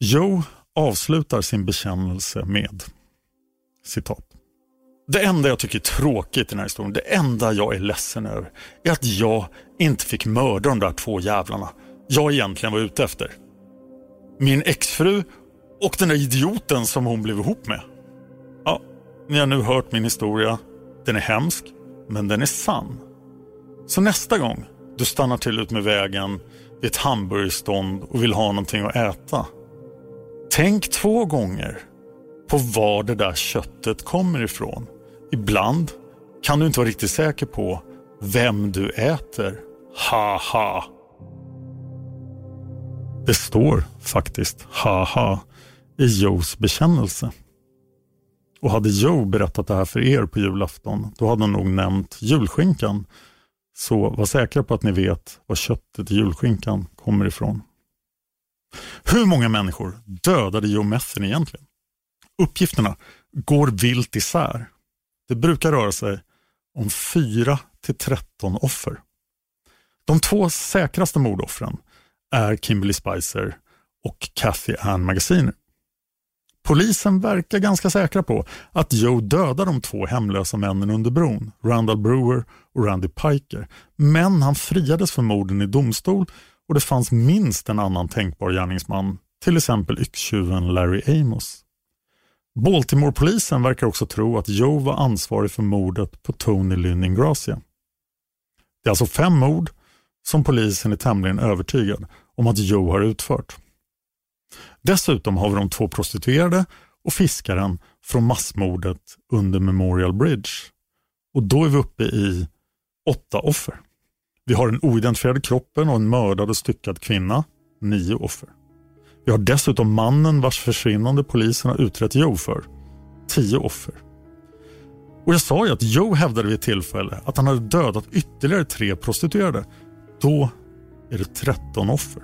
Joe avslutar sin bekännelse med citat. Det enda jag tycker är tråkigt i den här historien, det enda jag är ledsen över, är att jag inte fick mörda de där två jävlarna jag egentligen var ute efter. Min exfru och den där idioten som hon blev ihop med. Ja, ni har nu hört min historia. Den är hemsk, men den är sann. Så nästa gång du stannar till ut med vägen vid ett hamburgerstånd och vill ha någonting att äta. Tänk två gånger på var det där köttet kommer ifrån. Ibland kan du inte vara riktigt säker på vem du äter. Ha-ha. Det står faktiskt ha-ha i Joes bekännelse. Och hade Joe berättat det här för er på julafton, då hade han nog nämnt julskinkan. Så var säkra på att ni vet var köttet i julskinkan kommer ifrån. Hur många människor dödade Joe Methen egentligen? Uppgifterna går vilt isär. Det brukar röra sig om 4 till 13 offer. De två säkraste mordoffren är Kimberly Spicer och Kathy Ann Magaziner. Polisen verkar ganska säkra på att Joe dödar de två hemlösa männen under bron, Randall Brewer och Randy Piker. Men han friades för morden i domstol och det fanns minst en annan tänkbar gärningsman, till exempel yxtjuven Larry Amos. Baltimore-polisen verkar också tro att Joe var ansvarig för mordet på Tony Lynn Ingracia. Det är alltså fem mord som polisen är tämligen övertygad om att Joe har utfört. Dessutom har vi de två prostituerade och fiskaren från massmordet under Memorial Bridge. Och då är vi uppe i åtta offer. Vi har den oidentifierade kroppen och en mördad och styckad kvinna, nio offer. Vi har dessutom mannen vars försvinnande polisen har utrett Joe för, tio offer. Och jag sa ju att Joe hävdade vid ett tillfälle att han hade dödat ytterligare tre prostituerade. Då är det 13 offer.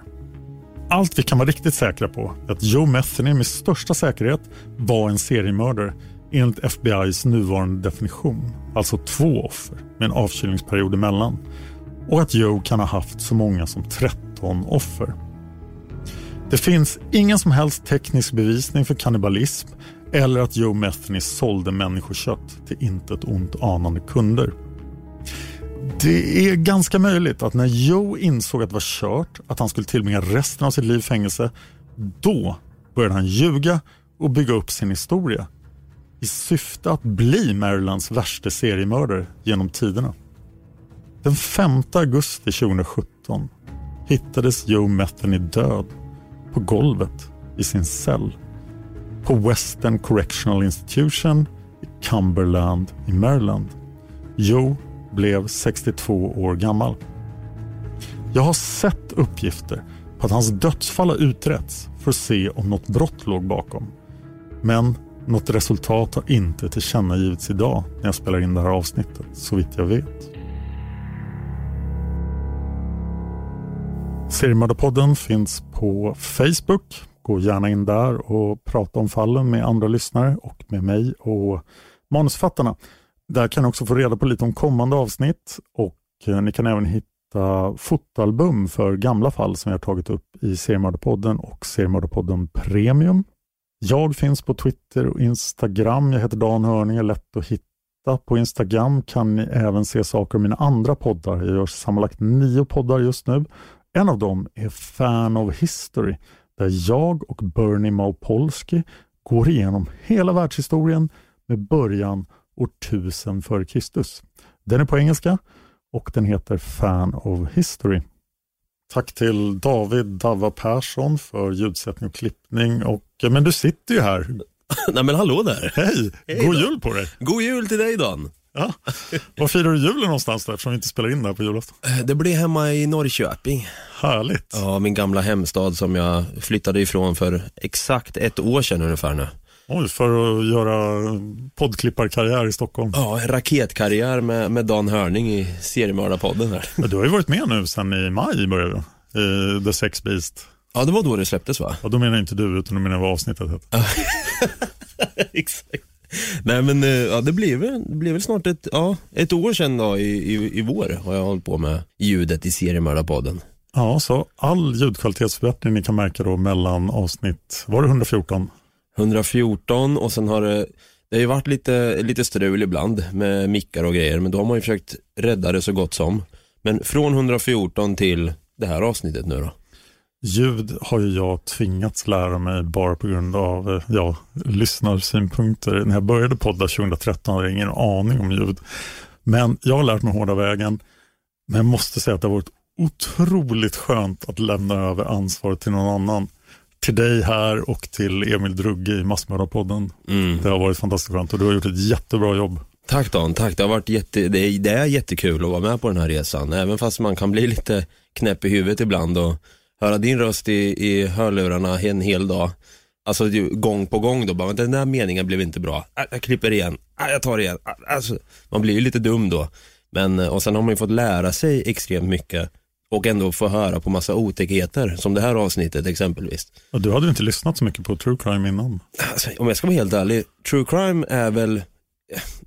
Allt vi kan vara riktigt säkra på är att Joe Metheny med största säkerhet var en seriemördare enligt FBIs nuvarande definition, alltså två offer med en avkylningsperiod emellan och att Joe kan ha haft så många som 13 offer. Det finns ingen som helst teknisk bevisning för kannibalism eller att Joe Metheny sålde människokött till intet ont anande kunder. Det är ganska möjligt att när Joe insåg att det var kört, att han skulle tillbringa resten av sitt liv i fängelse, då började han ljuga och bygga upp sin historia i syfte att bli Marylands värsta seriemördare genom tiderna. Den 5 augusti 2017 hittades Joe Metheny död på golvet i sin cell på Western Correctional Institution i Cumberland i Maryland. Joe blev 62 år gammal. Jag har sett uppgifter på att hans dödsfall har utretts för att se om något brott låg bakom. Men något resultat har inte tillkännagivits idag när jag spelar in det här avsnittet, så vitt jag vet. Seriemördarpodden finns på Facebook. gå gärna in där och prata om fallen med andra lyssnare och med mig och manusförfattarna. Där kan ni också få reda på lite om kommande avsnitt och eh, ni kan även hitta fotoalbum för gamla fall som jag har tagit upp i Seriemördarpodden och Seriemördarpodden Premium. Jag finns på Twitter och Instagram. Jag heter Dan Hörning, är lätt att hitta. På Instagram kan ni även se saker om mina andra poddar. Jag gör sammanlagt nio poddar just nu. En av dem är Fan of History, där jag och Bernie Maupolsky går igenom hela världshistorien med början år 1000 f.Kr. Den är på engelska och den heter Fan of History. Tack till David Dava Persson för ljudsättning och klippning. Och, men du sitter ju här. [LAUGHS] Nej men hallå där. Hej! Hej God då. jul på dig! God jul till dig Dan. Ja. Var firar du julen någonstans där eftersom vi inte spelar in där på julafton? Det blir hemma i Norrköping. Härligt! Ja, min gamla hemstad som jag flyttade ifrån för exakt ett år sedan ungefär nu. Oj, för att göra poddklipparkarriär i Stockholm. Ja, en raketkarriär med, med Dan Hörning i Seriemördarpodden här. Du har ju varit med nu sedan i maj började du, i The Sex Beast. Ja, det var då det släpptes va? Och då menar inte du, utan då menar jag vad avsnittet heter. [LAUGHS] Exakt. Nej men eh, ja, det blir väl, det blir väl snart ett, ja, ett år sedan då i, i, i vår har jag hållit på med ljudet i Seriemördarpodden. Ja, så all ljudkvalitetsförbättring ni kan märka då mellan avsnitt, var det 114? 114 och sen har det, det har ju varit lite, lite strul ibland med mickar och grejer men då har man ju försökt rädda det så gott som. Men från 114 till det här avsnittet nu då. Ljud har ju jag tvingats lära mig bara på grund av eh, ja, lyssnarsynpunkter. När jag började podda 2013 hade jag ingen aning om ljud. Men jag har lärt mig hårda vägen. Men jag måste säga att det har varit otroligt skönt att lämna över ansvaret till någon annan. Till dig här och till Emil Drugge i Massmördarpodden. Mm. Det har varit fantastiskt skönt och du har gjort ett jättebra jobb. Tack Dan, tack. Det har varit jätte, det är, det är jättekul att vara med på den här resan. Även fast man kan bli lite knäpp i huvudet ibland och höra din röst i, i hörlurarna en hel dag. Alltså gång på gång då, bara, den där meningen blev inte bra. Ah, Jag klipper igen, Ah, jag tar igen. Ah, Alltså, man blir ju lite dum då. Men, eh, och sen har man ju fått lära sig extremt mycket och ändå få höra på massa otäckheter, som det här avsnittet exempelvis. Och du hade inte lyssnat så mycket på true crime innan. Alltså, om jag ska vara helt ärlig, true crime är väl,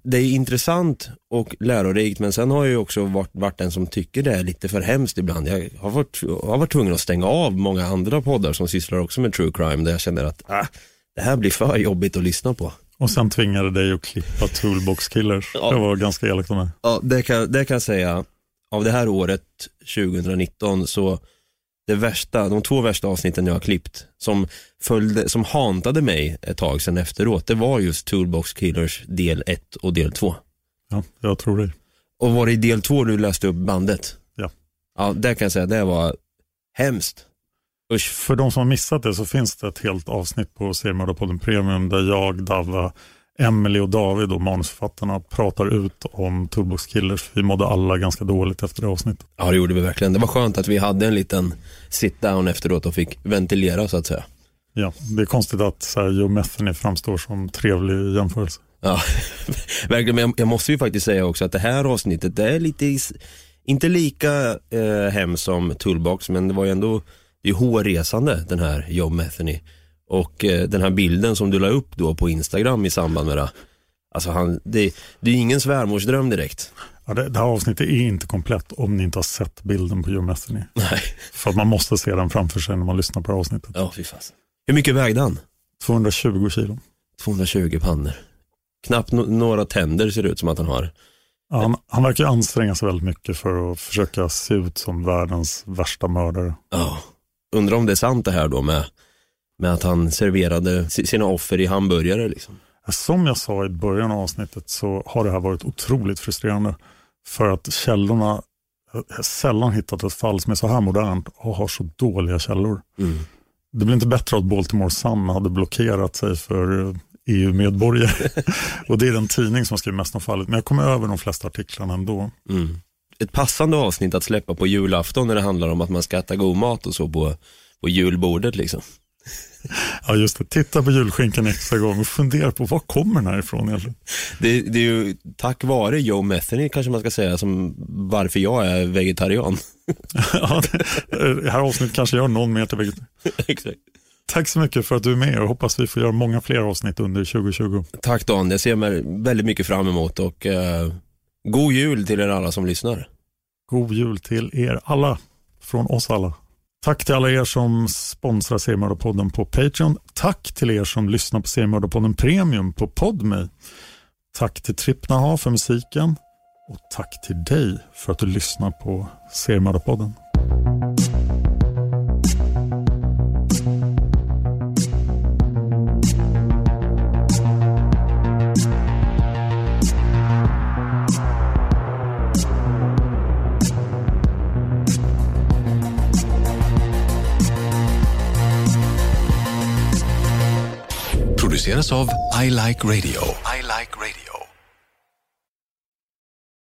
det är intressant och lärorikt men sen har jag ju också varit, varit den som tycker det är lite för hemskt ibland. Jag har varit, har varit tvungen att stänga av många andra poddar som sysslar också med true crime där jag känner att ah, det här blir för jobbigt att lyssna på. Och sen tvingade dig att klippa Toolbox Killers. Ja. Det var ganska elakt av mig. Ja, det kan, det kan jag säga, av det här året 2019 så det värsta, de två värsta avsnitten jag har klippt som, följde, som hantade mig ett tag sedan efteråt, det var just Toolbox Killers del 1 och del 2. Ja, jag tror dig. Och var det i del två du läste upp bandet? Ja. Ja, det kan jag säga, det var hemskt. Usch. För de som har missat det så finns det ett helt avsnitt på Seriemördarpodden Premium där jag, Dava, Emily och David och manusförfattarna pratar ut om Toolbox Killers. Vi mådde alla ganska dåligt efter det avsnittet. Ja, det gjorde vi verkligen. Det var skönt att vi hade en liten sit down efteråt och fick ventilera så att säga. Ja, det är konstigt att så här, Joe Metheny framstår som trevlig jämförelse. Ja, [LAUGHS] verkligen. Men jag, måste ju faktiskt säga också att det här avsnittet, det är lite, inte lika eh, hemskt som Toolbox, men det var ju ändå, det är hårresande den här Joe Metheny. Och eh, den här bilden som du la upp då på Instagram i samband med det. Alltså han, det, det är ingen svärmorsdröm direkt. Ja, det, det här avsnittet är inte komplett om ni inte har sett bilden på Joe Metheny. Nej. För att man måste se den framför sig när man lyssnar på det här avsnittet. Ja, fy fasen. Hur mycket vägde han? 220 kilo. 220 pannor. Knappt no- några tänder ser det ut som att han har. Ja, han, han verkar anstränga sig väldigt mycket för att försöka se ut som världens värsta mördare. Ja. Undrar om det är sant det här då med, med att han serverade si- sina offer i hamburgare liksom. Som jag sa i början av avsnittet så har det här varit otroligt frustrerande. För att källorna, jag sällan hittat ett fall som är så här modernt och har så dåliga källor. Mm. Det blir inte bättre att Baltimore Sun hade blockerat sig för eh, EU-medborgare. [LAUGHS] och det är den tidning som har skrivit mest om fallet. Men jag kommer över de flesta artiklarna ändå. Mm. Ett passande avsnitt att släppa på julafton när det handlar om att man ska äta god mat och så på, på julbordet liksom. [LAUGHS] Ja just det, titta på julskinkan extra gång och fundera på var kommer den här ifrån egentligen? Det, det är ju tack vare Joe Metheny kanske man ska säga som varför jag är vegetarian. [LAUGHS] ja, det, det här avsnittet kanske gör någon mer till vegetarian. [LAUGHS] Exakt. Tack så mycket för att du är med och hoppas vi får göra många fler avsnitt under 2020. Tack Dan, jag ser mig väldigt mycket fram emot och eh, god jul till er alla som lyssnar. God jul till er alla, från oss alla. Tack till alla er som sponsrar Seriemördarpodden på Patreon. Tack till er som lyssnar på Seriemördarpodden Premium på Podme. Tack till Trippnaha för musiken och tack till dig för att du lyssnar på Seriemördarpodden. Av I Like Radio.